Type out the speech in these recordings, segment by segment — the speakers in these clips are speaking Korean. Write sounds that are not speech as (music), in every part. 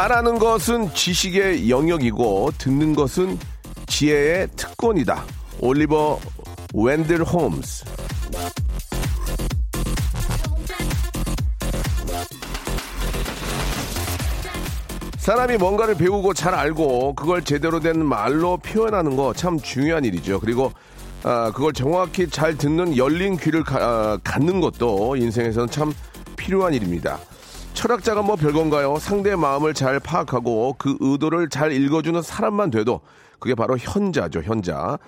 말하는 것은 지식의 영역이고 듣는 것은 지혜의 특권이다 올리버 웬들 홈스 사람이 뭔가를 배우고 잘 알고 그걸 제대로 된 말로 표현하는 거 참 중요한 일이죠. 그리고 아, 그걸 정확히 잘 듣는 열린 귀를 가- 아, 갖는 것도 인생에서는 참 필요한 일입니다. 철학자가 뭐 별건가요? 상대의 마음을 잘 파악하고 그 의도를 잘 읽어주는 사람만 돼도 그게 바로 현자죠, 현자.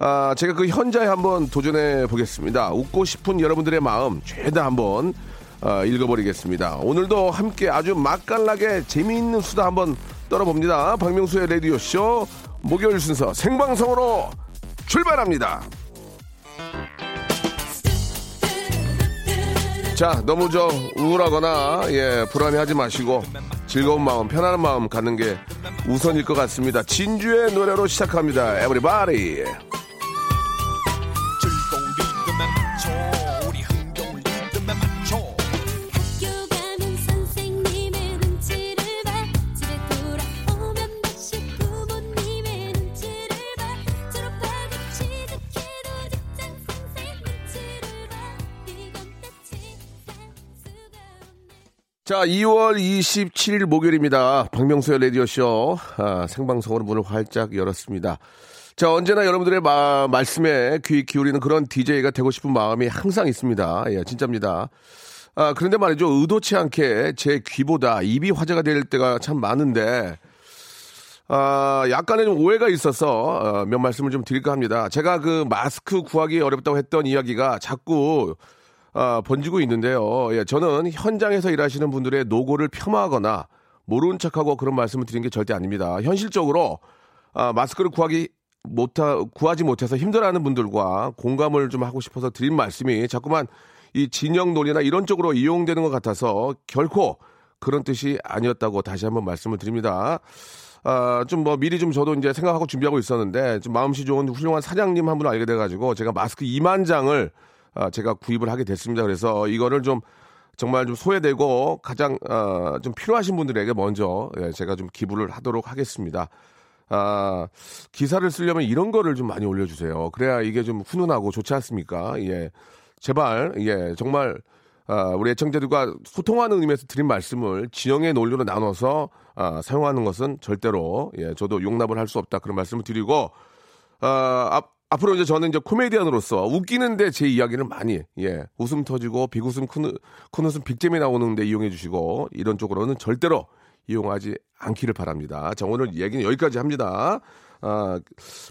아, 제가 그 현자에 한번 도전해 보겠습니다. 웃고 싶은 여러분들의 마음 죄다 한번 아, 읽어버리겠습니다. 오늘도 함께 아주 맛깔나게 재미있는 수다 한번 떨어봅니다. 박명수의 라디오쇼 목요일 순서 생방송으로 출발합니다. 자, 너무 저 우울하거나 예 불안해하지 마시고 즐거운 마음, 편안한 마음 갖는 게 우선일 것 같습니다. 진주의 노래로 시작합니다. 즐거운 자, 2월 27일 목요일입니다. 박명수의 라디오쇼 아, 생방송으로 문을 활짝 열었습니다. 자, 언제나 여러분들의 마- 말씀에 귀 기울이는 그런 DJ가 되고 싶은 마음이 항상 있습니다. 예, 진짜입니다. 아, 그런데 말이죠. 의도치 않게 제 귀보다 입이 화제가 될 때가 참 많은데, 아, 약간의 좀 오해가 있어서 어, 몇 말씀을 좀 드릴까 합니다. 제가 그 마스크 구하기 어렵다고 했던 이야기가 자꾸 아, 번지고 있는데요. 예, 저는 현장에서 일하시는 분들의 노고를 폄하하거나 모르는 척하고 그런 말씀을 드린 게 절대 아닙니다. 현실적으로 아, 마스크를 구하기 못하, 구하지 못해서 힘들어하는 분들과 공감을 좀 하고 싶어서 드린 말씀이 자꾸만 이 진영 논리나 이런 쪽으로 이용되는 것 같아서 결코 그런 뜻이 아니었다고 다시 한번 말씀을 드립니다. 아, 좀 뭐 미리 좀 저도 이제 생각하고 준비하고 있었는데 좀 마음씨 좋은 훌륭한 사장님 한 분을 알게 돼가지고 제가 마스크 2만 장을 아, 제가 구입을 하게 됐습니다. 그래서 이거를 좀 정말 좀 소외되고 가장 어, 좀 필요하신 분들에게 먼저 예, 제가 좀 기부를 하도록 하겠습니다. 아, 기사를 쓰려면 이런 거를 좀 많이 올려주세요. 그래야 이게 좀 훈훈하고 좋지 않습니까? 예. 제발, 예, 정말, 아, 우리 애청자들과 소통하는 의미에서 드린 말씀을 지형의 논리로 나눠서 아, 사용하는 것은 절대로, 예, 저도 용납을 할 수 없다. 그런 말씀을 드리고, 아, 앞, 앞으로 이제 저는 이제 코미디언으로서 웃기는데 제 이야기를 많이, 예, 웃음 터지고 비웃음 큰, 큰 웃음 빅잼이 나오는데 이용해 주시고, 이런 쪽으로는 절대로 이용하지 않기를 바랍니다. 자, 오늘 얘기는 여기까지 합니다. 아,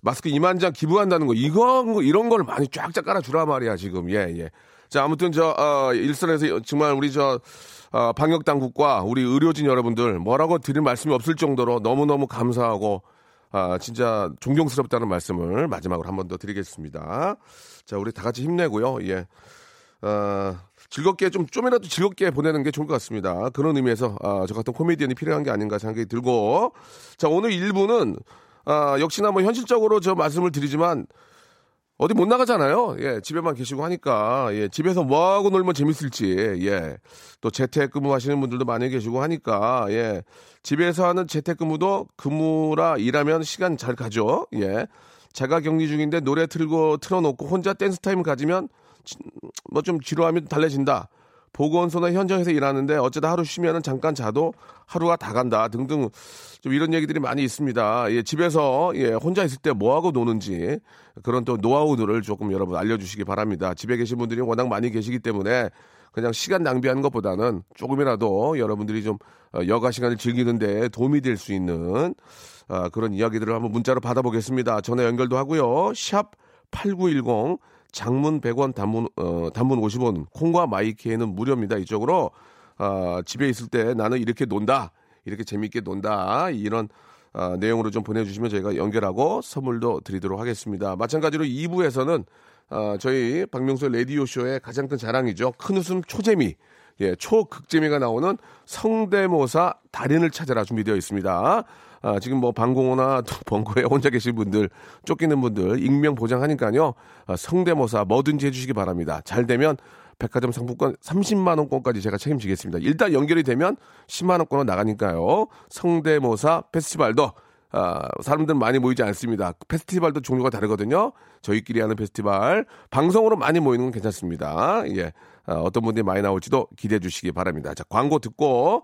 마스크 2만 장 기부한다는 거, 이건, 거, 이런 걸 많이 쫙쫙 깔아주라 말이야, 지금. 예, 예. 자, 아무튼 저, 어, 일선에서 정말 우리 저, 어, 방역 당국과 우리 의료진 여러분들 뭐라고 드릴 말씀이 없을 정도로 너무 너무 감사하고, 아, 진짜 존경스럽다는 말씀을 마지막으로 한 번 더 드리겠습니다. 자, 우리 다 같이 힘내고요. 예. 어, 즐겁게 좀 좀이라도 즐겁게 보내는 게 좋을 것 같습니다. 그런 의미에서 아, 저 같은 코미디언이 필요한 게 아닌가 생각이 들고 자 오늘 1부는 아, 역시나 뭐 현실적으로 저 말씀을 드리지만 어디 못 나가잖아요. 예, 집에만 계시고 하니까 예, 집에서 뭐 하고 놀면 재밌을지 예, 또 재택근무 하시는 분들도 많이 계시고 하니까 예, 집에서 하는 재택근무도 근무라 일하면 시간 잘 가죠. 예, 자가 격리 중인데 노래 틀고 틀어놓고 혼자 댄스 타임 가지면 뭐 좀 지루하면 달래진다. 보건소나 현장에서 일하는데 어쩌다 하루 쉬면은 잠깐 자도 하루가 다 간다 등등 좀 이런 얘기들이 많이 있습니다. 예, 집에서 예, 혼자 있을 때 뭐 하고 노는지 그런 또 노하우들을 조금 여러분 알려주시기 바랍니다. 집에 계신 분들이 워낙 많이 계시기 때문에 그냥 시간 낭비하는 것보다는 조금이라도 여러분들이 좀 어, 여가 시간을 즐기는데 도움이 될 수 있는 아, 그런 이야기들을 한번 문자로 받아보겠습니다. 전화 연결도 하고요. 샵 8910 장문 100원 단문 어, 단문 50원 콩과 마이키에는 무료입니다. 이쪽으로 아, 집에 있을 때 나는 이렇게 논다. 이렇게 재밌게 논다. 이런 아, 내용으로 좀 보내주시면 저희가 연결하고 선물도 드리도록 하겠습니다. 마찬가지로 2부에서는 아, 저희 박명수 라디오쇼의 가장 큰 자랑이죠. 큰 웃음 초재미. 예, 초극재미가 나오는 성대모사 달인을 찾아라 준비되어 있습니다. 아, 지금 뭐 방공호나 (laughs) 또 벙커에 혼자 계실 분들, 쫓기는 분들, 익명 보장하니까요. 아, 성대모사 뭐든지 해주시기 바랍니다. 잘 되면 백화점 상품권 30만 원권까지 제가 책임지겠습니다. 일단 연결이 되면 10만 원권은 나가니까요. 성대모사 페스티벌도 아, 사람들 많이 모이지 않습니다. 페스티벌도 종류가 다르거든요. 저희끼리 하는 페스티벌. 방송으로 많이 모이는 건 괜찮습니다. 예. 아, 어떤 분들이 많이 나올지도 기대해 주시기 바랍니다. 자, 광고 듣고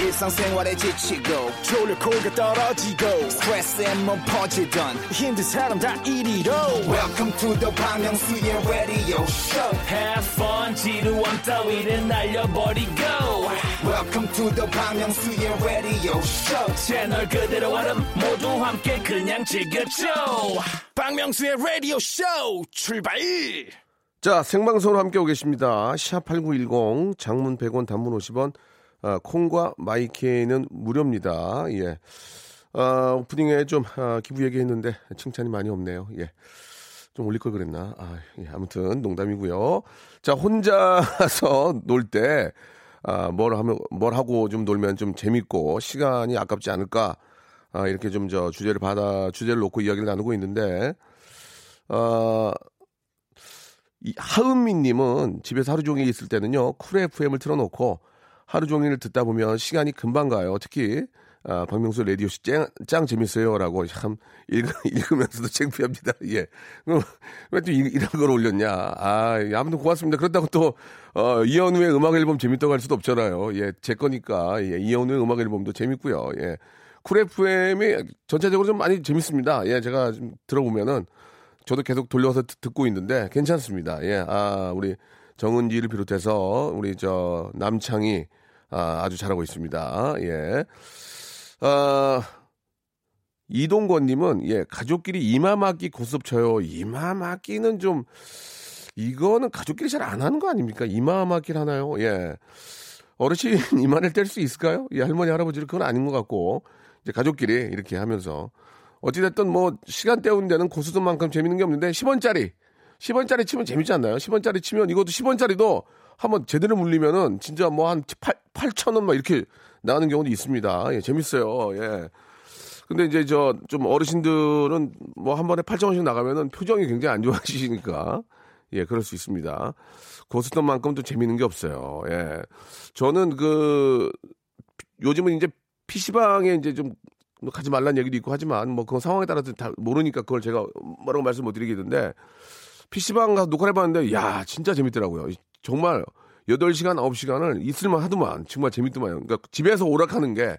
일상생활에 지치고, 졸려 코가 떨어지고, 스트레스에 몸 퍼지던, 힘든 사람 다 이리로. welcome to the Bang Myung-soo's radio show. Have fun 지루함 따위를 날려버리고. Welcome to the Bang Myung-soo's radio show. 채널 그대로 얼음 모두 함께 그냥 즐겨줘. 박명수의 라디오 쇼 출발! 자, 생방송으로 함께 오겠습니다. 샵8910, 장문 100원, 단문 50원, 아, 콩과 마이케이는 무료입니다. 예. 아, 오프닝에 좀 아, 기부 얘기했는데 칭찬이 많이 없네요. 예. 좀 올릴 걸 그랬나? 아, 예, 아무튼 농담이고요. 자, 혼자서 (laughs) 놀 때, 아, 뭘 하면, 뭘 하고 좀 놀면 좀 재밌고 시간이 아깝지 않을까? 아, 이렇게 좀 저 주제를 받아, 주제를 놓고 이야기를 나누고 있는데, 아, 이 하은미 님은 집에서 하루 종일 있을 때는요 쿨 FM을 틀어 놓고 하루 종일 듣다 보면 시간이 금방 가요. 특히 아, 박명수 라디오쇼 짱, 짱 재밌어요라고 참 읽, (laughs) 읽으면서도 창피합니다. (laughs) 예. 왜또 이런 걸 올렸냐? 아, 예, 아무튼 고맙습니다. 그렇다고 또 어, 이현우의 음악 앨범 재밌다고 할 수도 없잖아요. 예, 제 거니까 예, 이현우의 음악 앨범도 재밌고요. 예. Cool FM이 전체적으로 좀 많이 재밌습니다. 예, 제가 좀 들어보면은 저도 계속 돌려서 듣- 듣고 있는데 괜찮습니다. 예, 아 우리 정은지를 비롯해서 우리 저 남창이 아, 아주 잘하고 있습니다. 예, 아 이동권님은 예 가족끼리 이마맞기 고스톱 쳐요. 이마맞기는 좀 이거는 가족끼리 잘 안 하는 거 아닙니까? 이마맞기를 하나요? 예. 어르신 (laughs) 이마를 뗄 수 있을까요? 예, 할머니, 할아버지를 그건 아닌 것 같고, 이제 가족끼리 이렇게 하면서. 어찌됐든 뭐, 시간 때우는 데는 고수들만큼 재밌는 게 없는데, 10원짜리. 10원짜리 치면 재밌지 않나요? 10원짜리 치면 이것도 10원짜리도 한번 제대로 물리면은 진짜 뭐 한 8천 원 막 이렇게 나가는 경우도 있습니다. 예, 재밌어요. 예. 근데 이제 저 좀 어르신들은 뭐 한 번에 8천 원씩 나가면은 표정이 굉장히 안 좋아지시니까 예, 그럴 수 있습니다. 고스톱 만큼 또 재밌는 게 없어요. 예. 저는 그 요즘은 이제 PC방에 이제 좀뭐 가지 말라는 얘기도 있고 하지만 뭐 그건 상황에 따라서 다 모르니까 그걸 제가 뭐라고 말씀 못 드리겠는데 PC방 가서 녹화를 해봤는데 야 진짜 재밌더라고요. 정말 8시간, 9시간을 있을만 하더만 정말 재밌더만 그러니까 집에서 오락하는 게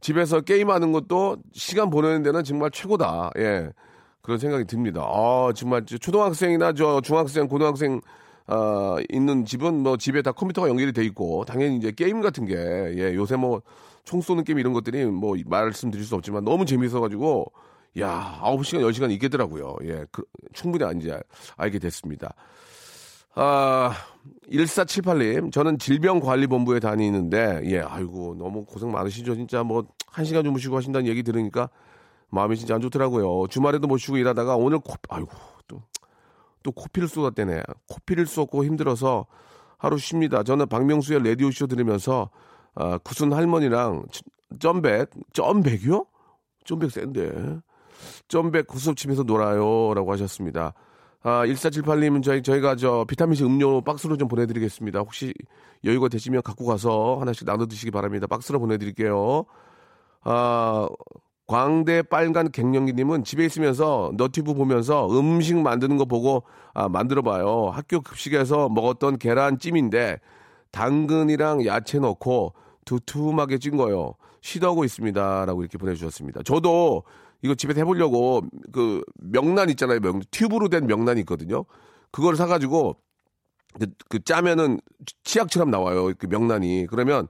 집에서 게임하는 것도 시간 보내는 데는 정말 최고다. 예. 그런 생각이 듭니다. 아, 정말 저 초등학생이나 저 중학생, 고등학생 아, 있는 집은 뭐 집에 다 컴퓨터가 연결이 돼 있고 당연히 이제 게임 같은 게 예, 요새 뭐 총 쏘는 게임 이런 것들이 뭐 말씀드릴 수 없지만 너무 재미있어 가지고 야, 9시간, 10시간 있겠더라고요. 예. 그, 충분히 이제 알게 됐습니다. 아, 1478님, 저는 질병관리본부에 다니는데, 예, 아이고, 너무 고생 많으시죠. 진짜 뭐, 한 시간 주무시고 하신다는 얘기 들으니까 마음이 진짜 안 좋더라고요. 주말에도 못 쉬고 일하다가 오늘 코, 아이고, 또, 또 코피를 쏟았대네. 코피를 쏟고 힘들어서 하루 쉽니다. 저는 박명수의 라디오쇼 들으면서, 아, 구순 할머니랑 점백, 점백이요? 점백 센데. 점백 구수업 치면서 놀아요. 라고 하셨습니다. 아, 1478님은 저희, 저희가 저 비타민C 음료 박스로 좀 보내드리겠습니다. 혹시 여유가 되시면 갖고 가서 하나씩 나눠 드시기 바랍니다. 박스로 보내드릴게요. 아, 광대 빨간 갱년기님은 집에 있으면서 너튜브 보면서 음식 만드는 거 보고 아, 만들어봐요. 학교 급식에서 먹었던 계란찜인데 당근이랑 야채 넣고 두툼하게 찐 거요. 시도하고 있습니다.라고 이렇게 보내주셨습니다. 저도 이거 집에서 해보려고 그 명란 있잖아요. 명, 튜브로 된 명란이 있거든요. 그걸 사가지고 그, 그 짜면은 치약처럼 나와요. 그 명란이. 그러면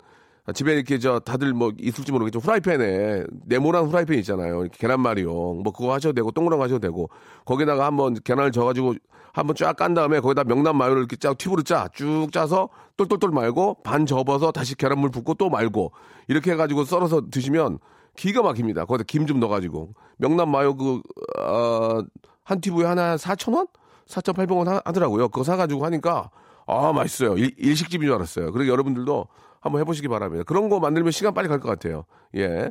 집에 이렇게 저 다들 뭐 있을지 모르겠지만 후라이팬에 네모난 후라이팬 있잖아요. 이렇게 계란말이용 뭐 그거 하셔도 되고 동그란 거 하셔도 되고 거기다가 한번 계란을 져가지고 한번 쫙 깐 다음에 거기다 명란 마요를 이렇게 쫙 튜브로 짜 쭉 짜서 똘똘똘 말고 반 접어서 다시 계란물 붓고 또 말고 이렇게 해가지고 썰어서 드시면 기가 막힙니다. 거기다 김 좀 넣어가지고 명란 마요 그한 튜브에 하나 4천 원? 4,800원 하- 하더라고요. 그거 사가지고 하니까 아 맛있어요. 일, 식집인줄 알았어요. 그리고 여러분들도 한번 해보시기 바랍니다. 그런 거 만들면 시간 빨리 갈 것 같아요. 예.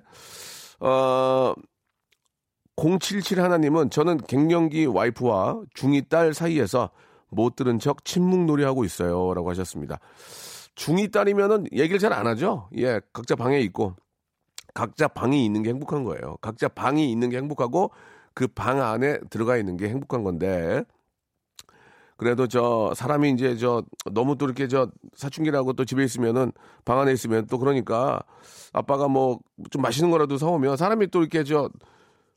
어, 077 하나님은 저는 갱년기 와이프와 중2 딸 사이에서 못 들은 척 침묵놀이 하고 있어요. 라고 하셨습니다. 중2 딸이면은 얘기를 잘 안 하죠. 예, 각자 방에 있고 각자 방이 있는 게 행복한 거예요. 각자 방이 있는 게 행복하고 그 방 안에 들어가 있는 게 행복한 건데 그래도 저 사람이 이제 저 너무 또 이렇게 저 사춘기라고 또 집에 있으면은 방 안에 있으면 또 그러니까 아빠가 뭐 좀 맛있는 거라도 사오면 사람이 또 이렇게 저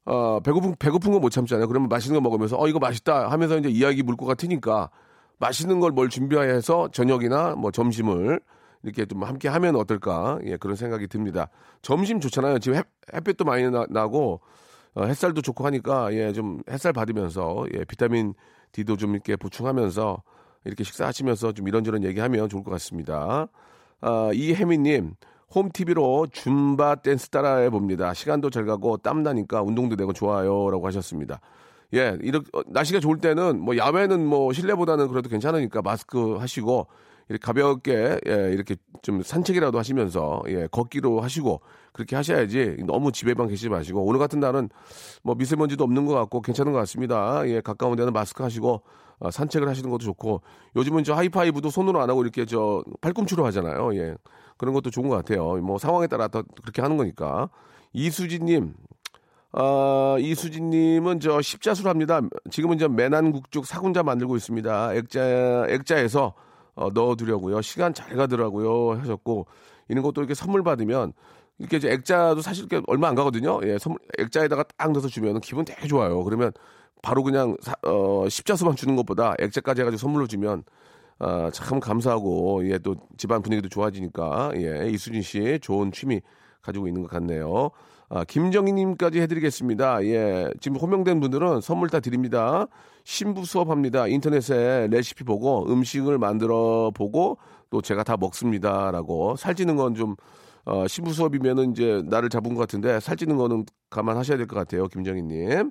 어, 배고픈, 배고픈 거 못 참잖아요. 그러면 맛있는 거 먹으면서, 어, 이거 맛있다 하면서 이제 이야기 물것 같으니까 맛있는 걸 뭘 준비해서 저녁이나 뭐 점심을 이렇게 좀 함께 하면 어떨까. 예, 그런 생각이 듭니다. 점심 좋잖아요. 지금 햇, 햇빛도 많이 나, 고 어, 햇살도 좋고 하니까 예, 좀 햇살 받으면서 예, 비타민 D도 좀 이렇게 보충하면서 이렇게 식사하시면서 좀 이런저런 얘기하면 좋을 것 같습니다. 아, 이혜미님, 홈TV로 줌바 댄스 따라해 봅니다. 시간도 잘 가고 땀 나니까 운동도 되고 좋아요. 라고 하셨습니다. 예, 이렇게, 어, 날씨가 좋을 때는 뭐 야외는 뭐 실내보다는 그래도 괜찮으니까 마스크 하시고 가볍게 예, 이렇게 좀 산책이라도 하시면서 예, 걷기로 하시고 그렇게 하셔야지 너무 집에만 계시지 마시고 오늘 같은 날은 뭐 미세먼지도 없는 것 같고 괜찮은 것 같습니다. 예, 가까운 데는 마스크 하시고 어, 산책을 하시는 것도 좋고 요즘은 저 하이파이브도 손으로 안 하고 이렇게 저 팔꿈치로 하잖아요. 예. 그런 것도 좋은 것 같아요. 뭐 상황에 따라 더 그렇게 하는 거니까. 이수진님, 아, 이수진님은 저 십자수를 합니다. 지금은 저 매난국죽 사군자 만들고 있습니다. 액자, 액자에서 어, 넣어두려고요. 시간 잘 가더라고요. 하셨고, 이런 것도 이렇게 선물 받으면, 이렇게 이제 액자도 사실 이렇게 얼마 안 가거든요. 예, 선물, 액자에다가 딱 넣어서 주면 기분 되게 좋아요. 그러면 바로 그냥 사- 어, 십자수만 주는 것보다 액자까지 해가지고 선물로 주면 아, 참 감사하고 예, 또 집안 분위기도 좋아지니까 예, 이수진 씨 좋은 취미 가지고 있는 것 같네요. 아, 김정희님까지 해드리겠습니다. 예, 지금 호명된 분들은 선물 다 드립니다. 신부 수업합니다. 인터넷에 레시피 보고 음식을 만들어 보고 또 제가 다 먹습니다 라고 살찌는 건좀 어, 신부 수업이면은 이제 나를 잡은 것 같은데 살찌는 거는 감안하셔야 될 것 같아요, 김정희님.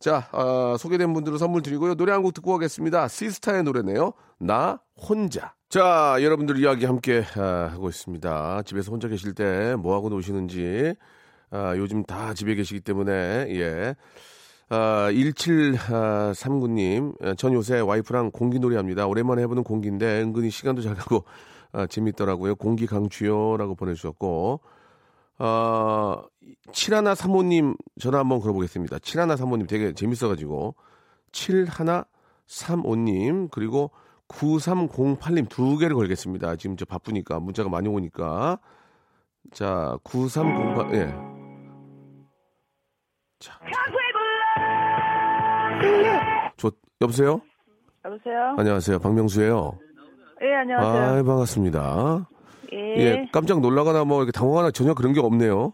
자, 아, 소개된 분들은 선물 드리고요. 노래 한 곡 듣고 가겠습니다. 시스타의 노래네요. 나 혼자. 자, 여러분들 이야기 함께 아, 하고 있습니다. 집에서 혼자 계실 때 뭐 하고 노시는지 아, 요즘 다 집에 계시기 때문에 예. 아, 1739님, 전 요새 와이프랑 공기놀이 합니다. 오랜만에 해보는 공기인데 은근히 시간도 잘 가고 아, 재밌더라고요. 공기 강추요 라고 보내주셨고, 어, 칠하나 사모님 전화 한번 걸어보겠습니다. 칠하나 사모님 되게 재밌어가지고, 칠하나 삼오님 그리고 9308님 두 개를 걸겠습니다. 지금 저 바쁘니까 문자가 많이 오니까. 자, 9308, 예. 자. 저, 여보세요? 여보세요? 안녕하세요. 박명수예요 예, 안녕하세요. 아, 반갑습니다. 예. 예, 깜짝 놀라거나 뭐 이렇게 당황하나 전혀 그런 게 없네요.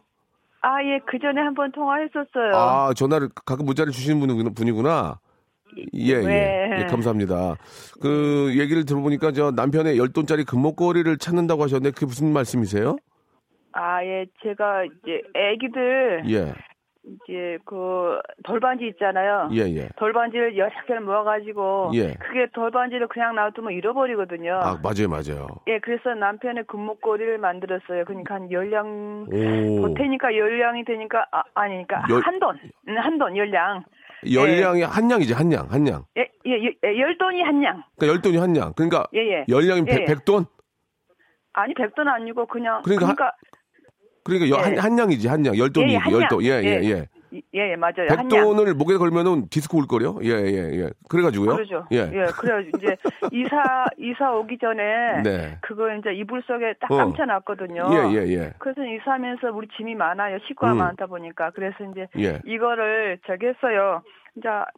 아, 예, 그 전에 한번 통화했었어요. 아, 전화를 가끔 문자를 주시는 분, 분이구나. 예, 예, 네. 예, 감사합니다. 그 얘기를 들어보니까 저 남편의 열돈짜리 금목걸이를 찾는다고 하셨는데 그게 무슨 말씀이세요? 아, 예, 제가 이제 애기들 예, 이제 그 돌반지 있잖아요. 예, 예. 돌반지를 여러 개를 모아가지고 예. 그게 돌반지를 그냥 놔두면 잃어버리거든요. 아, 맞아요, 맞아요. 예, 그래서 남편의 금목걸이를 만들었어요. 그러니까 한 열량 오, 보태니까 열량이 되니까 아, 아니니까 열- 한 돈, 음, 한돈 열량. 열량이 한 양이지, 한 양, 한 양. 예, 예, 예, 예, 열 돈이 한 양. 그러니까 열 돈이 한 양. 그러니까 예, 예. 열량이 예, 예. 백, 돈? 아니 백돈 아니고 그냥 그러니까 그러니까, 그러니까 여- 한, 예. 한량이지 한량 열돈이 예, 한량. 열돈 예 예 예. 예. 예. 이- 예, 예, 맞아요. 한양. 백돈을 목에 걸면은 디스코 올 거요? 예, 예, 예. 그래가지고요. 그러죠. 예. 예, 그래가지고 이제 이사 이사 오기 전에 (laughs) 네. 그거 이제 이불 속에 딱 어. 감춰놨거든요. 예, 예, 예. 그래서 이사하면서 우리 짐이 많아요. 식구가 음. 많다 보니까 그래서 이제 예. 이거를 저기 했어요. 이제 딱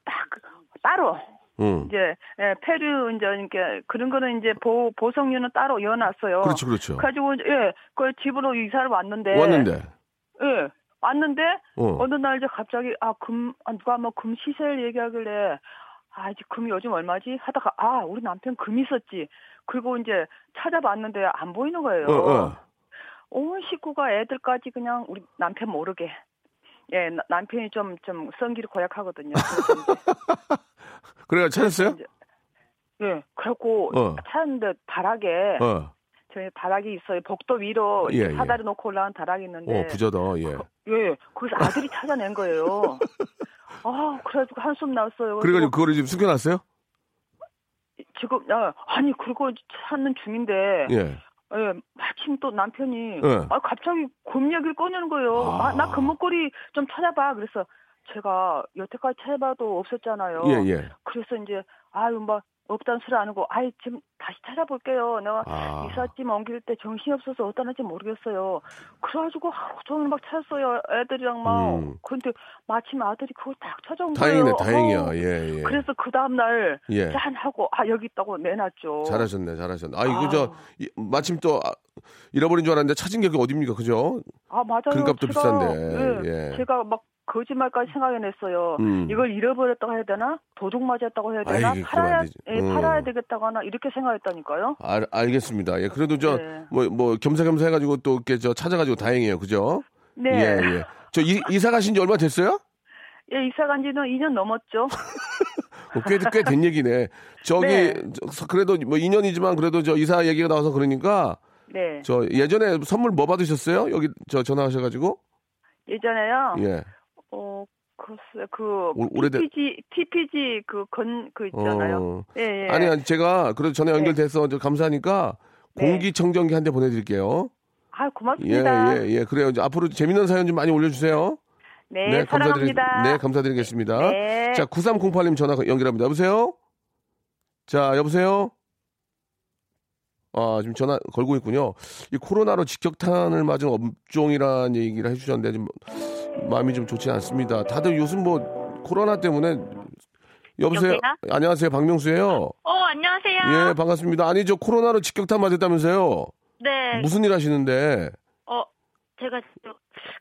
따로 응. 이제 예, 폐류 이제 이렇게 그런 거는 이제 보 보성류는 따로 이어놨어요. 그렇죠, 그렇죠. 가지고 예, 그 집으로 이사를 왔는데 왔는데. 예. 왔는데 어. 어. 느날 이제 갑자기 아금 아, 누가 뭐 금 시세를 얘기하길래 아 이제 금이 요즘 얼마지 하다가 아 우리 남편 금 있었지 그리고 이제 찾아봤는데 안 보이는 거예요. 어, 어. 온 식구가 애들까지 그냥 우리 남편 모르게 예 나- 남편이 좀 좀 성기를 고약하거든요. (laughs) 그래가 찾았어요? 예 그래갖고 어. 찾았는데 다락에 어. 저희 다락이 있어요. 복도 위로 예, 예. 사다리 놓고 올라간 다락이 있는데 어, 부자다. 예. 예, 거기서 아들이 찾아낸 거예요. (laughs) 아, 그래가지고 한숨 났어요. 그래가지고 그거를 지금 숨겨놨어요? 지금, 아, 아니, 그거 찾는 중인데, 예. 예. 마침 또 남편이, 예. 아, 갑자기 금 얘기를 꺼내는 거예요. 아. 아, 나 금목걸이 좀 찾아봐. 그래서 제가 여태까지 찾아봐도 없었잖아요. 예, 예. 그래서 이제, 아유, 뭐, 없다는 소리 안 하고, 아이, 지금 다시 찾아볼게요. 내가 아. 이삿짐 옮길 때 정신이 없어서 어디다 놨지 모르겠어요. 그래가지고 하루 종일 막 찾았어요. 애들이랑 막. 음. 근데 마침 아들이 그걸 딱 찾아온 다행이네, 거예요. 다행이야. 어. 예, 예. 그래서 그 다음날 예. 짠 하고 아 여기 있다고 내놨죠. 잘하셨네, 잘하셨네. 아, 이거 아우. 저, 이- 마침 또, 아, 잃어버린 줄 알았는데 찾은 게 그게 어딥니까? 그죠? 아 맞아요. 금값도 비싼데, 예, 예. 제가 막 거짓말까지 생각해냈어요. 음. 이걸 잃어버렸다고 해야 되나? 도둑 맞았다고 해야 되나? 아이, 팔아야. 예, 음. 팔아야 되겠다고 하나 이렇게 생각했다니까요. 알, 알겠습니다. 예. 그래도 저, 네. 뭐, 뭐, 겸사겸사 해가지고 또 이렇게 저 찾아가지고 다행이에요. 그죠? 네. 예, 예. 저 이, 이사 가신 지 얼마 됐어요? 예, 이사 간 지는 2년 넘었죠. 어, (laughs) 꽤, 꽤 된 얘기네. 저기, 네. 저, 그래도 뭐 2년이지만 그래도 저 이사 얘기가 나와서 그러니까 네. 저 예전에 선물 뭐 받으셨어요? 여기 저 전화하셔가지고? 예전에요. 예. 어, 글쎄, 그, 오- 오래된- TPG, TPG 그 건, 그 있잖아요. 어. 예, 예. 아니, 아니, 제가 그래도 전화 연결돼서 저 감사하니까 네. 공기청정기 한 대 보내드릴게요. 아, 예, 고맙습니다. 예, 예. 그래요. 이제 앞으로 재밌는 사연 좀 많이 올려주세요. 네, 사랑합니다. 네, 감사드리겠습니다. 네. 자, 9308님 전화 연결합니다. 여보세요? 자, 여보세요? 아, 지금 전화 걸고 있군요. 이 코로나로 직격탄을 맞은 업종이라는 얘기를 해주셨는데, 좀 마음이 좀 좋지 않습니다. 다들 요즘 뭐, 코로나 때문에, 여보세요? 여보세요? 안녕하세요. 박명수예요 어, 안녕하세요. 예, 반갑습니다. 아니, 저 코로나로 직격탄 맞았다면서요? 네. 무슨 일 하시는데? 어, 제가 저-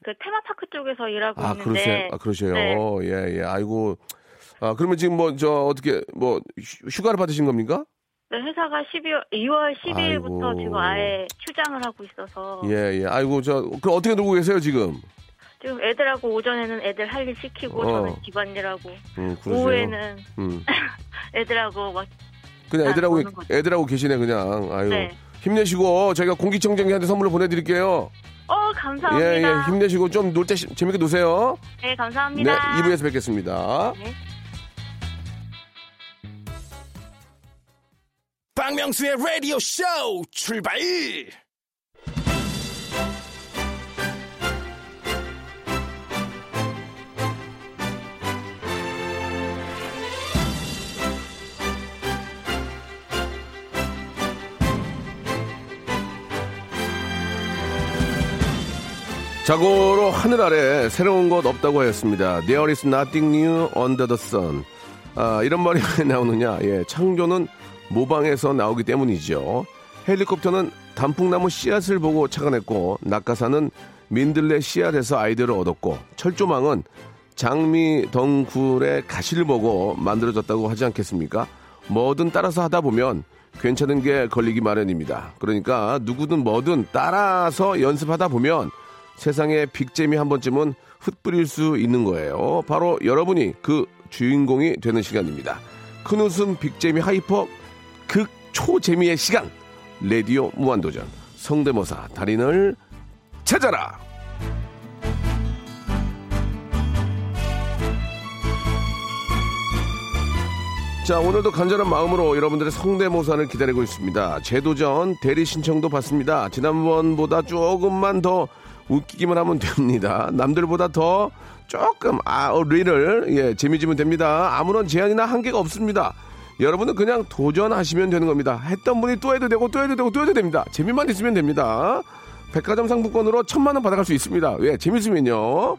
그 테마파크 쪽에서 일하고 아, 있는데. 그러세요? 아, 그러세요? 네. 예, 예. 아이고. 아, 그러면 지금 뭐, 저, 어떻게, 뭐, 휴- 휴가를 받으신 겁니까? 네, 회사가 12월, 2월 12일부터 아이고. 지금 아예 휴장을 하고 있어서. 예, 예. 아이고, 저, 그럼 어떻게 놀고 계세요, 지금? 지금 애들하고 오전에는 애들 할 일 시키고 어. 저는 집안일하고 음, 그러세요. 오후에는 음. (laughs) 애들하고 막 그냥 아, 애들하고. 애들하고 계시네, 그냥. 아유. 네. 힘내시고, 저희가 공기청정기한테 선물로 보내드릴게요. 어, 감사합니다. 예, 예. 힘내시고, 좀 놀 때 재밌게 노세요. 네, 네, 감사합니다. 2부에서 뵙겠습니다. 네. 박명수의 라디오 쇼 출발 자고로 하늘 아래 새로운 것 없다고 하였습니다. There is nothing new under the sun. 아, 이런 말이 왜 나오느냐? 예, 창조는 모방에서 나오기 때문이죠. 헬리콥터는 단풍나무 씨앗을 보고 착안했고, 낙하산은 민들레 씨앗에서 아이디어를 얻었고, 철조망은 장미 덩굴의 가시를 보고 만들어졌다고 하지 않겠습니까? 뭐든 따라서 하다 보면 괜찮은 게 걸리기 마련입니다. 그러니까 누구든 뭐든 따라서 연습하다 보면 세상에 big재미 한 번쯤은 흩뿌릴 수 있는 거예요. 바로 여러분이 그 주인공이 되는 시간입니다. 큰 웃음 big재미 hyper 극 초재미의 시간. 라디오 무한도전. 성대모사 달인을 찾아라. 자, 오늘도 간절한 마음으로 여러분들의 성대모사를 기다리고 있습니다. 재도전 대리 신청도 받습니다. 지난번보다 조금만 더 웃기기만 하면 됩니다. 남들보다 더 조금 아, 어, 리를 예, 재미지면 됩니다. 아무런 제한이나 한계가 없습니다. 여러분은 그냥 도전하시면 되는 겁니다. 했던 분이 또 해도 되고 또 해도 되고 또 해도 됩니다. 재미만 있으면 됩니다. 백화점 상품권으로 천만 원 받아갈 수 있습니다. 왜? 재밌으면요.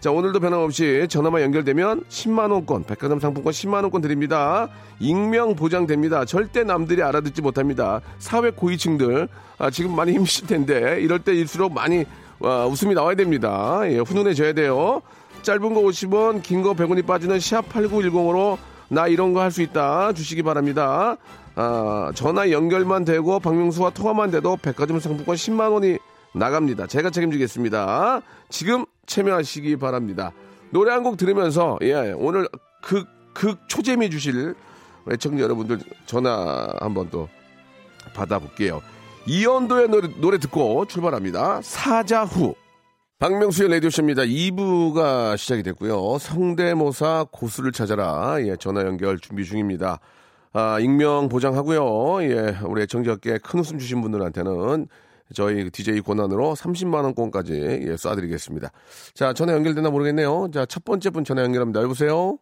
자, 오늘도 변함없이 전화만 연결되면 10만 원권, 백화점 상품권 10만 원권 드립니다. 익명 보장됩니다. 절대 남들이 알아듣지 못합니다. 사회 고위층들 아, 지금 많이 힘드실 텐데 이럴 때일수록 많이 아, 웃음이 나와야 됩니다. 예, 훈훈해져야 돼요. 짧은 거 50원, 긴 거 100원이 빠지는 샵 8910으로 나 이런 거 할 수 있다 주시기 바랍니다. 아, 전화 연결만 되고 박명수와 통화만 돼도 백화점 상품권 10만 원이 나갑니다. 제가 책임지겠습니다. 지금 참여하시기 바랍니다. 노래 한 곡 들으면서 예, 오늘 극, 극 초재미 주실 애청자 여러분들 전화 한번 또 받아볼게요. 이연도의 노래, 노래 듣고 출발합니다. 사자후. 박명수의 라디오쇼입니다. 2부가 시작이 됐고요. 성대모사 고수를 찾아라. 예, 전화 연결 준비 중입니다. 아, 익명 보장하고요. 예, 우리 애청자께 큰 웃음 주신 분들한테는 저희 DJ 권한으로 30만원권까지 예, 쏴드리겠습니다. 자, 전화 연결되나 모르겠네요. 자, 첫 번째 분 전화 연결합니다. 여보세요?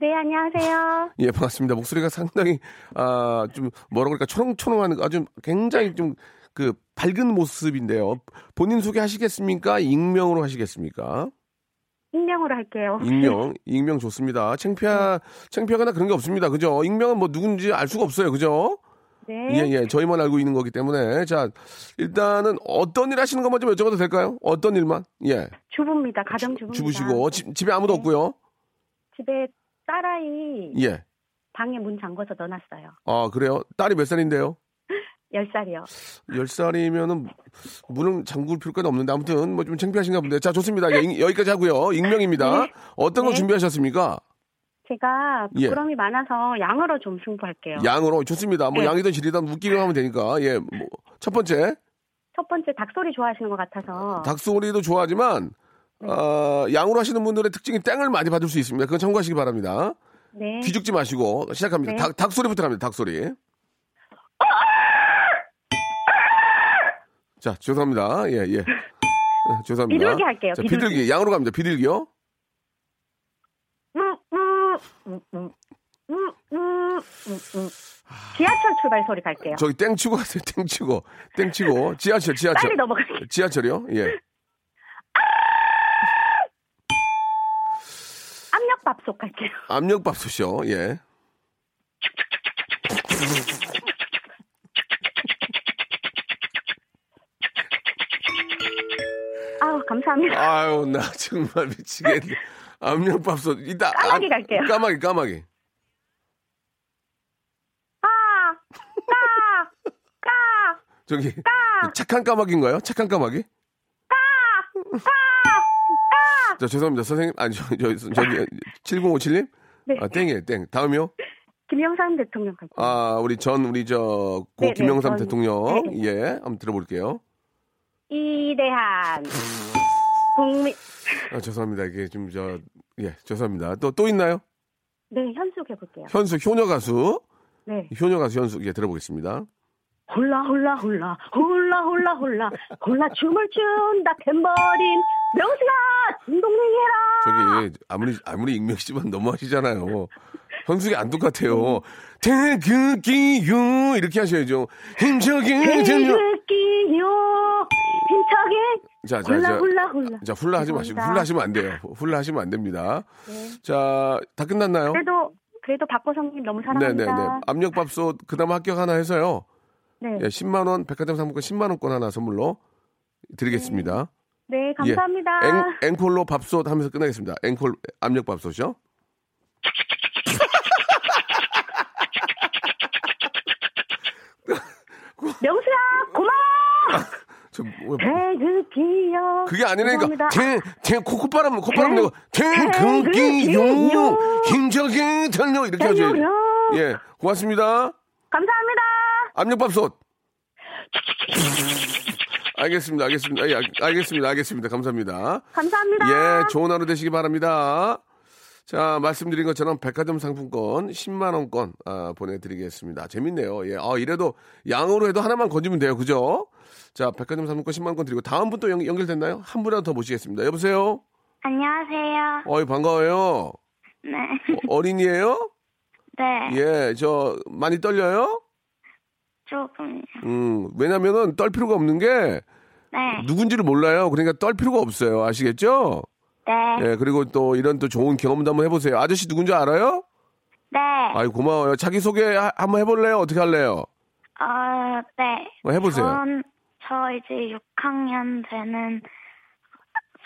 네, 안녕하세요. 예, 반갑습니다. 목소리가 상당히, 아, 좀, 뭐라 그럴까, 초롱초롱한, 아주 굉장히 좀, 그, 밝은 모습인데요. 본인 소개 하시겠습니까? 익명으로 하시겠습니까? 익명으로 할게요. 익명, (laughs) 익명 좋습니다. 창피하, 창피하거나 그런 게 없습니다. 그죠? 익명은 뭐 누군지 알 수가 없어요. 그죠? 네. 예, 예. 저희만 알고 있는 거기 때문에. 자, 일단은 어떤 일 하시는 것만 좀 여쭤봐도 될까요? 어떤 일만? 예. 주부입니다. 가정주부입니다. 주부시고, 집, 집에 아무도 네. 없고요. 집에 딸아이 예. 방에 문 잠궈서 넣어놨어요. 아, 그래요? 딸이 몇 살인데요? (laughs) 10살이요. 10살이면은 문을 잠글 필요가 없는데 아무튼 뭐 좀 창피하신가 본데. 자, 좋습니다. 예, 이- 여기까지 하고요. 익명입니다. 네. 어떤 거 네. 준비하셨습니까? 제가 예. 부끄럼이 많아서 양으로 좀 승부할게요. 양으로 좋습니다. 뭐 네. 양이든 질이든 웃기게 하면 되니까. 예. 뭐 첫 번째 첫 번째 닭소리 좋아하시는 것 같아서 닭소리도 좋아하지만 네. 어, 양으로 하시는 분들의 특징이 땡을 많이 받을 수 있습니다. 그건 참고하시기 바랍니다. 네. 기죽지 마시고 시작합니다. 네. 닭, 닭 소리부터 갑니다. 닭 소리. 자, 죄송합니다. 예, 예. 어, 죄송합니다. 비둘기 할게요, 자, 비둘기. 비둘기. 양으로 갑니다. 비둘기요. 음, 음, 음. 지하철 출발 소리 갈게요. 저기 땡치고 하세요. (laughs) 땡치고. 땡치고. 지하철, 지하철. 빨리 넘어갈게요. 지하철이요? 예. 압력밥솥 갈게요. (laughs) 압력밥솥이요. 예. 아우 감사합니다. 아유, 나 정말 미치겠네. 압력밥솥. 이따. 까마귀 아, 갈게요. 까마귀, 까마귀. 까, 까, 까, 저기. 까. 착한 까마귀인가요? 착한 까마귀? 자, 죄송합니다. 선생님. 아니, 저, 저, 저기, 7057님? 네. 아, 땡이에요, 땡. 다음이요? 김영삼 대통령 갈게요. 아, 우리 전, 우리 저, 고 네, 네, 김영삼 전- 대통령. 네. 예. 한번 들어볼게요. 이대한 (laughs) 국민 아, 죄송합니다. 이게 좀, 저, 예, 죄송합니다. 또, 또 있나요? 네 현숙 해볼게요. 현수, 효녀 가수. 네 효녀 가수 현수. 예, 들어보겠습니다. 홀라 홀라 홀라 홀라 홀라 홀라 홀라 춤을 춘다 탬버린 명수야 동동행해라. 저기, 아무리, 아무리 익명이지만 너무 하시잖아요. 현숙이 안 똑같아요. 태극기요. 이렇게 하셔야죠. 힘차게. 태극기요 힘차게 자, 자, 홀라 자. 홀라 홀라. 자, 훌라 하지 마시고. 훌라 하시면 안 돼요. 훌라 하시면 안 됩니다. 네. 자, 다 끝났나요? 그래도 그래도 박보성님 너무 네네네. 사랑합니다. 압력밥솥, 그나마 합격 하나 해서요. 네, 예, 10만 원, 백화점 상품권 10만 원권 하나 선물로 드리겠습니다. 네 감사합니다. 예. 앵, 앵콜로 밥솥 하면서 끝나겠습니다. 앵콜, 압력 밥솥이요. 명수야 고마워. 저, 뭐, 태극기요. 그게 아니라니까. 태, 태, 콧바람, 콧바람 내고, 태극기요. 힘차게 달려. 이렇게 하죠. 예, 고맙습니다. 감사합니다. 압력밥솥. 알겠습니다, 알겠습니다. 예, 알- 알겠습니다, 알겠습니다. 감사합니다. 감사합니다. 예, 좋은 하루 되시기 바랍니다. 자, 말씀드린 것처럼 백화점 상품권 10만원권 아, 보내드리겠습니다. 재밌네요. 예. 아, 이래도 양으로 해도 하나만 건지면 돼요. 그죠? 자, 백화점 상품권 10만원권 드리고 다음 분 또 연결됐나요? 한 분이라도 더 모시겠습니다. 여보세요? 안녕하세요. 어이, 반가워요. 네. 어, 어린이에요? 네. 예, 저, 많이 떨려요? 조금. 음, 왜냐면은 떨 필요가 없는 게 네. 누군지를 몰라요. 그러니까 떨 필요가 없어요. 아시겠죠? 네. 예, 그리고 또 이런 또 좋은 경험도 한번 해보세요. 아저씨 누군지 알아요? 네. 아이, 고마워요. 자기소개 하- 한번 해볼래요? 어떻게 할래요? 어, 네. 어, 해보세요. 전, 저 이제 6학년 되는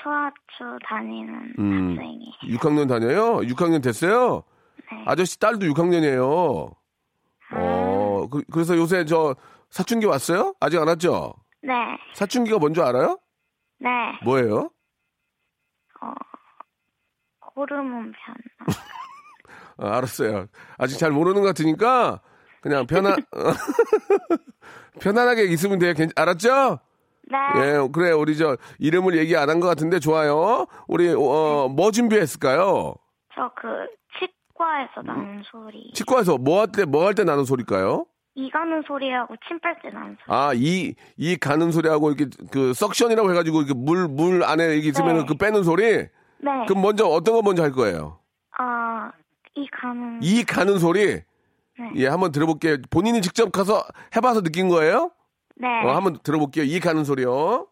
소아초 다니는 음. 학생이에요. 6학년 다녀요? 6학년 됐어요? 네. 아저씨 딸도 6학년이에요. 어, 그, 래서 요새 저 사춘기 왔어요? 아직 안 왔죠? 네. 사춘기가 뭔지 알아요? 네. 뭐예요? 호르몬 변화. (laughs) 아, 알았어요. 아직 잘 모르는 것 같으니까 그냥 편안, (laughs) 편안하게 있으면 돼요. 괜- 알았죠? 네. 예, 그래. 우리 저 이름을 얘기 안 한 것 같은데 좋아요. 우리, 어, 뭐 준비했을까요? 저 그 치과에서 나는 소리. 치과에서 뭐 할 때, 뭐 할 때 나는 소리일까요? 이 가는 소리하고 침뺄때 나는 소리. 아, 이, 이 가는 소리하고 이렇게 그 석션이라고 해가지고 이렇게 물, 물 안에 이게 있으면 네. 그 빼는 소리? 네. 그럼 먼저 어떤 거 먼저 할 거예요? 아, 이 가는. 이 가는 소리? 네. 예, 한번 들어볼게요. 본인이 직접 가서 해봐서 느낀 거예요? 네. 어, 한번 들어볼게요. 이 가는 소리요.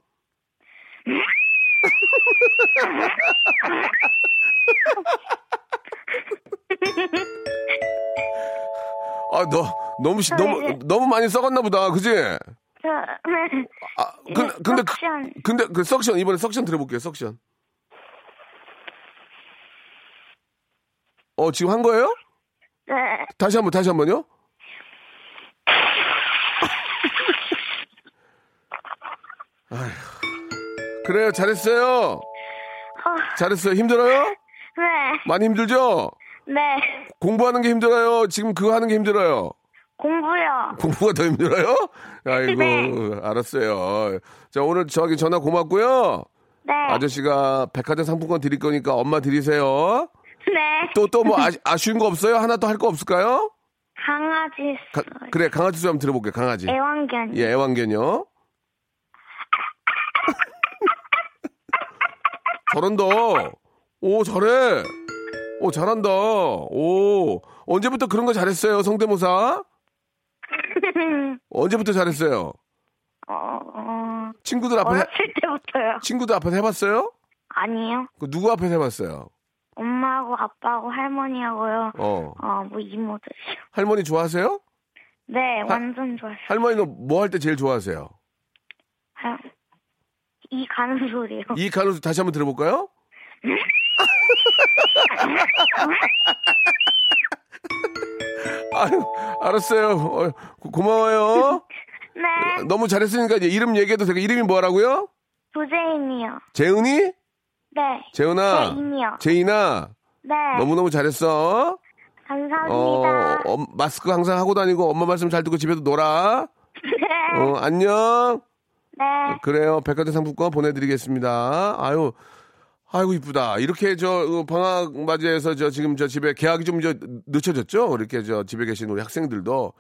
(laughs) (laughs) 아, 너, 너무, 시- 너무, 너무 많이 썩었나 보다. 그지? 저, 네. 아, 근, 근데, 그, 석션. 근데, 그 석션, 이번에 석션 들어볼게요. 석션. 어, 지금 한 거예요? 네. 다시 한 번, 다시 한 번요? 아휴. 그래요, 잘했어요. 잘했어요. 힘들어요? 네. 많이 힘들죠? 네. 공부하는 게 힘들어요? 지금 그거 하는 게 힘들어요? 공부요. 공부가 더 힘들어요? 아이고, 네. 알았어요. 자, 오늘 저기 전화 고맙고요. 네. 아저씨가 백화점 상품권 드릴 거니까 엄마 드리세요. 네. 또, 또 뭐 아 쉬운 거 없어요? 하나 또할거 없을까요? 강아지 가-. 그래, 강아지 소리 한번 들어볼게요, 강아지. 애완견. 예, 애완견요. 잘한다. (laughs) 오, 잘해. 오, 잘한다. 오, 언제부터 그런 거 잘했어요, 성대모사? (laughs) 언제부터 잘했어요? 어, 어, 친구들 앞에, 어렸을 때부터요. 친구들 앞에서 해봤어요? 아니요. 그 누구 앞에서 해봤어요? 엄마하고 아빠하고 할머니하고요. 어. 어, 뭐 이모들. 할머니 좋아하세요? 네, 완전 좋아요. 할머니는 뭐 할 때 제일 좋아하세요? 할- 이 가는 소리요. 이 가능성 다시 한번 들어볼까요? (laughs) 아유, 알았어요. 어, 고- 고마워요. (laughs) 네. 너무 잘했으니까 이제 이름 얘기해도 되고 이름이 뭐라고요? 도재인이요. 재은이? 네. 재은아. 제인이요. 재인아. 네. 너무너무 잘했어. 감사합니다. 어, 엄- 마스크 항상 하고 다니고 엄마 말씀 잘 듣고 집에서 놀아. 네. 어, 안녕. 네. 그래요. 백화점 상품권 보내드리겠습니다. 아유, 아이고 이쁘다. 이렇게 저 어, 방학 맞이해서 저 지금 저 집에 계약이 좀 저 늦춰졌죠. 이렇게 저 집에 계신 우리 학생들도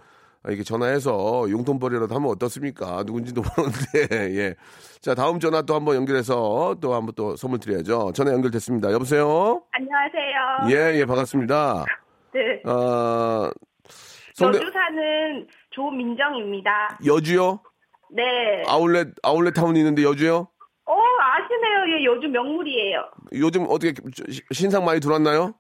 이렇게 전화해서 용돈벌이라도 하면 어떻습니까? 누군지도 (laughs) 모르는데 예. 자 다음 전화 또 한번 연결해서 또 한번 또 선물 드려야죠. 전화 연결됐습니다. 여보세요. 안녕하세요. 예, 예, 반갑습니다. 네. 어, 성대 여주 사는 조민정입니다. 여주요? 네. 아울렛 아울렛 타운이 있는데 여주요? 어, 아시네요. 예, 여주 명물이에요. 요즘 어떻게 시- 신상 많이 들어왔나요?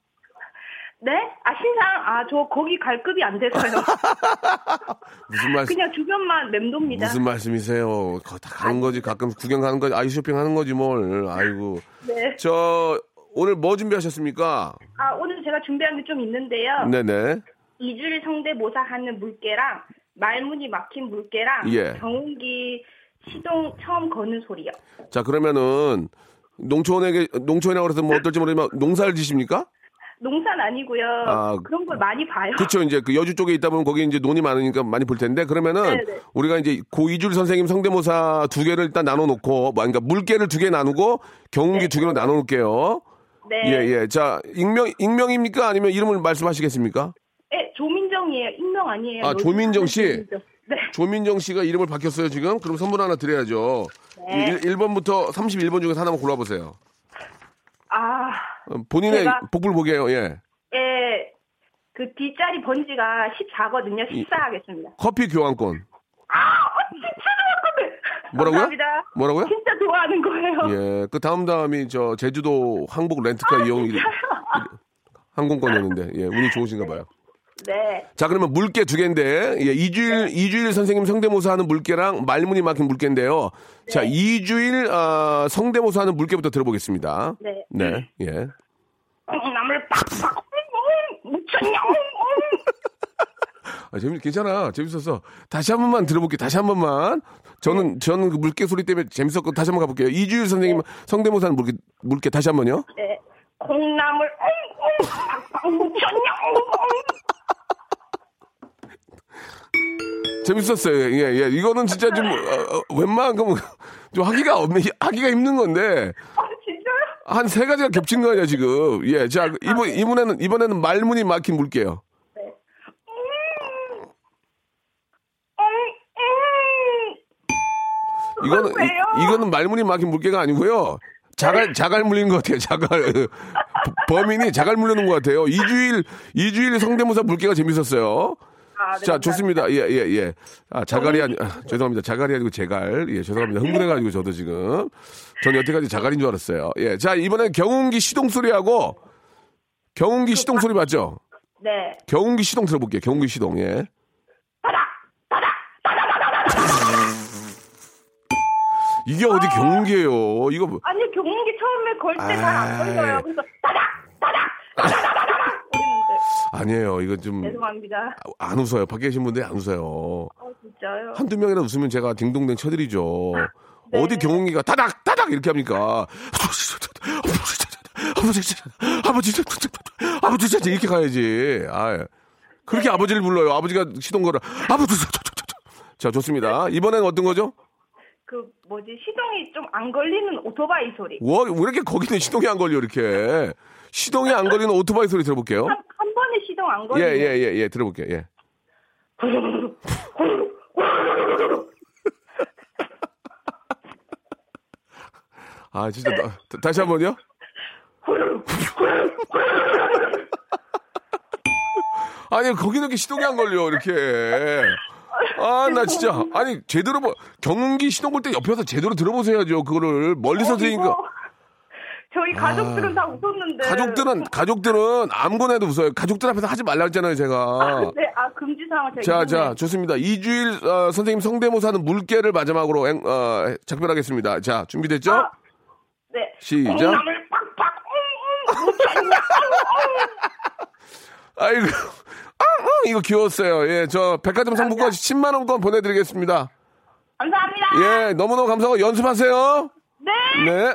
네? 아, 신상, 아, 저 거기 갈 급이 안 돼서요. (laughs) 무슨 말씀? 그냥 주변만 맴돕니다. 무슨 말씀이세요? 거- 다 가는 거지. 가끔 구경 가는 거지. 아이 쇼핑 하는 거지 뭘. 아이고. 네. 저 오늘 뭐 준비하셨습니까? 아, 오늘 제가 준비한 게 좀 있는데요. 네네. 이줄 성대모사 하는 물개랑 말문이 막힌 물개랑 예. 경운기 시동 처음 거는 소리요. 자 그러면은 농촌에게 농촌이라고 그래서 뭐 어떨지 모르지만 농사를 지십니까? 농사는 아니고요. 아, 그런 걸 많이 봐요. 그렇죠. 이제 그 여주 쪽에 있다 보면 거기 이제 논이 많으니까 많이 볼 텐데 그러면은 네네. 우리가 이제 고이줄 선생님 성대모사 두 개를 일단 나눠 놓고 뭐 그러니까 물개를 두 개 나누고 경운기 두 개로 나눠 놓을게요. 네. 예, 예. 자, 익명, 익명입니까? 아니면 이름을 말씀하시겠습니까? 네, 조민정이에요. 익명 아니에요. 아, 조민정 씨? 조민정. 네. 조민정 씨가 이름을 바뀌었어요, 지금? 그럼 선물 하나 드려야죠. 네. 1, 번부터 31번 중에서 하나만 골라보세요. 아, 어, 본인의 제가- 복불 보게요, 예. 예. 그 뒷자리 번지가 14거든요. 14 하겠습니다. 커피 교환권. 아, 진짜 좋아하는데. 뭐라고요? 감사합니다. 뭐라고요? 진짜 좋아하는 거예요. 예. 그 다음 다음이 저 제주도 항복 렌트카 이용 일- 항공권이었는데, 예. 운이 좋으신가 봐요. 네. 자, 그러면 물개 두 개인데, 예, 이주일, 이주일 선생님 성대모사 하는 물개랑 말문이 막힌 물개인데요. 자, 이주일, 아, 성대모사 하는 물개부터 들어보겠습니다. 네. 네, 예. 콩나물 팍팍 음, 묻혔냐 음, (laughs) 아, 재밌, 괜찮아. 재밌었어. 다시 한 번만 들어볼게요. 다시 한 번만. 저는, 저는 그 물개 소리 때문에 재밌었고, 다시 한 번 가볼게요. 이주일 선생님 성대모사 하는 물개, 물개 다시 한 번요. 네. 콩나물 음, 음, 팍팍 묻혔냐 음, 음. 재밌었어요. 예, 예. 이거는 진짜 좀, 어, 어, 웬만큼 (laughs) 좀 하기가 없네. 하기가 힘든 건데. 아, 진짜요? 한 세 가지가 겹친 거 아니야, 지금. 예. 자, 이번, 이번에는, 이번에는 말문이 막힌 물게요. 이거는, 왜요? 이, 이거는 말문이 막힌 물개가 아니고요. 자갈, 자갈 물린 것 같아요, 자갈. (laughs) 범인이 자갈 물려놓은 것 같아요. 이주일, 이주일 성대모사 물개가 재밌었어요. 아, 네, 자. 좋습니다. 예, 예, 예. 아, 자갈이 아니, 아, 죄송합니다. 자갈이 아니고 제갈. 예, 죄송합니다. 흥분해가지고 저도 지금. 전 여태까지 자갈인 줄 알았어요. 예, 자, 이번엔 경운기 시동 소리하고, 경운기 시동 소리 맞죠? 네. 경운기 시동 들어볼게요. 경운기 시동, 예. 이게 어디 경운기예요? 이거 뭐- 아니 경운기 처음에 걸 때 잘안 아이. 걸려요. 그래서 따닥 따닥 이러는데 아니에요. 이거 좀 죄송합니다. 안 웃어요. 밖에 계신 분들이 안 웃어요. 어 진짜요? 한두 명이라 웃으면 제가 딩동댕 쳐드리죠. 네. 어디 경운기가 따닥 따닥 이렇게 합니까? 아버지 아버지 아버지 진짜 이렇게 가야지. 아 그렇게 아버지를 불러요. 아버지가 시동 걸어. 아버지 자 좋습니다. 이번엔 어떤 거죠? 그 뭐지 시동이 좀 안 걸리는 오토바이 소리. 와, 왜 이렇게 거기는 시동이 안 걸려 이렇게 시동이 안 걸리는 오토바이 소리 들어볼게요. 한, 한 번에 시동 안예 걸리는. 예예 예 들어볼게요. 예. 아 진짜 나- 다- 다시 한 번요. 아니 거기는 이렇게 시동이 안 걸려 이렇게. 아 나 진짜 아니 제대로 뭐 경운기 시동 걸 때 옆에서 제대로 들어보셔야죠 그거를 멀리서 어, 들으니까 저희 가족들은 다 웃었는데. 아. 가족들은 가족들은 아무거나 해도 웃어요 가족들 앞에서 하지 말라 했잖아요 제가 네, 아 금지 사항 제가. 자, 자, 이번에 좋습니다. 이주일 어, 선생님 성대모사는 물개를 마지막으로 앵- 어, 작별하겠습니다. 자, 준비됐죠? 아, 네. 시작. 콩나물 팍팍 음, 음, 아이고, 아, 아, 이거 귀여웠어요. 예, 저 백화점 상품권 10만 원권 보내드리겠습니다. 감사합니다. 예, 너무너무 감사하고 연습하세요. 네. 네.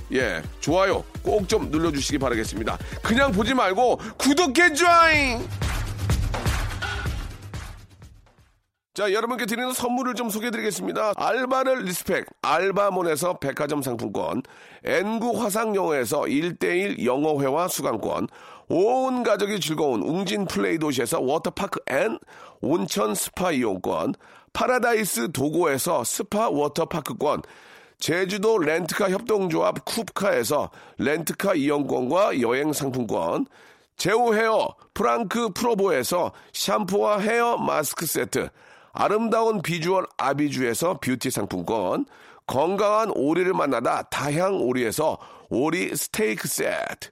예, 좋아요 꼭 좀 눌러주시기 바라겠습니다. 그냥 보지 말고 구독해 줘잉! 자, 여러분께 드리는 선물을 좀 소개해 드리겠습니다. 알바를 respect, 알바몬에서 백화점 상품권, N구 화상영어에서 1대1 영어회화 수강권, 온 가족이 즐거운 웅진 플레이 도시에서 워터파크 and 온천 스파 이용권, 파라다이스 도고에서 스파 워터파크권, 제주도 렌트카 협동조합 쿱카에서 렌트카 이용권과 여행 상품권, 제오 헤어 Franck Provost에서 샴푸와 헤어 마스크 세트, 아름다운 비주얼 아비주에서 뷰티 상품권, 건강한 오리를 만나다 다향 오리에서 오리 스테이크 세트,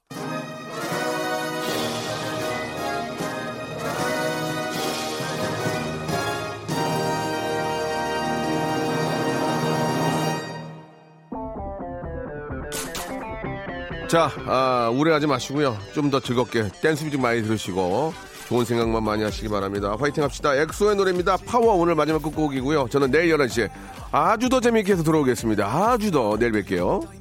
자, 아, 우려하지 마시고요. 좀 더 즐겁게 댄스 뮤직 많이 들으시고 좋은 생각만 많이 하시기 바랍니다. 화이팅 합시다. 엑소의 노래입니다. 파워 오늘 마지막 끝곡이고요. 저는 내일 11시에 아주 더 재미있게 해서 들어오겠습니다. 아주 더 내일 뵐게요.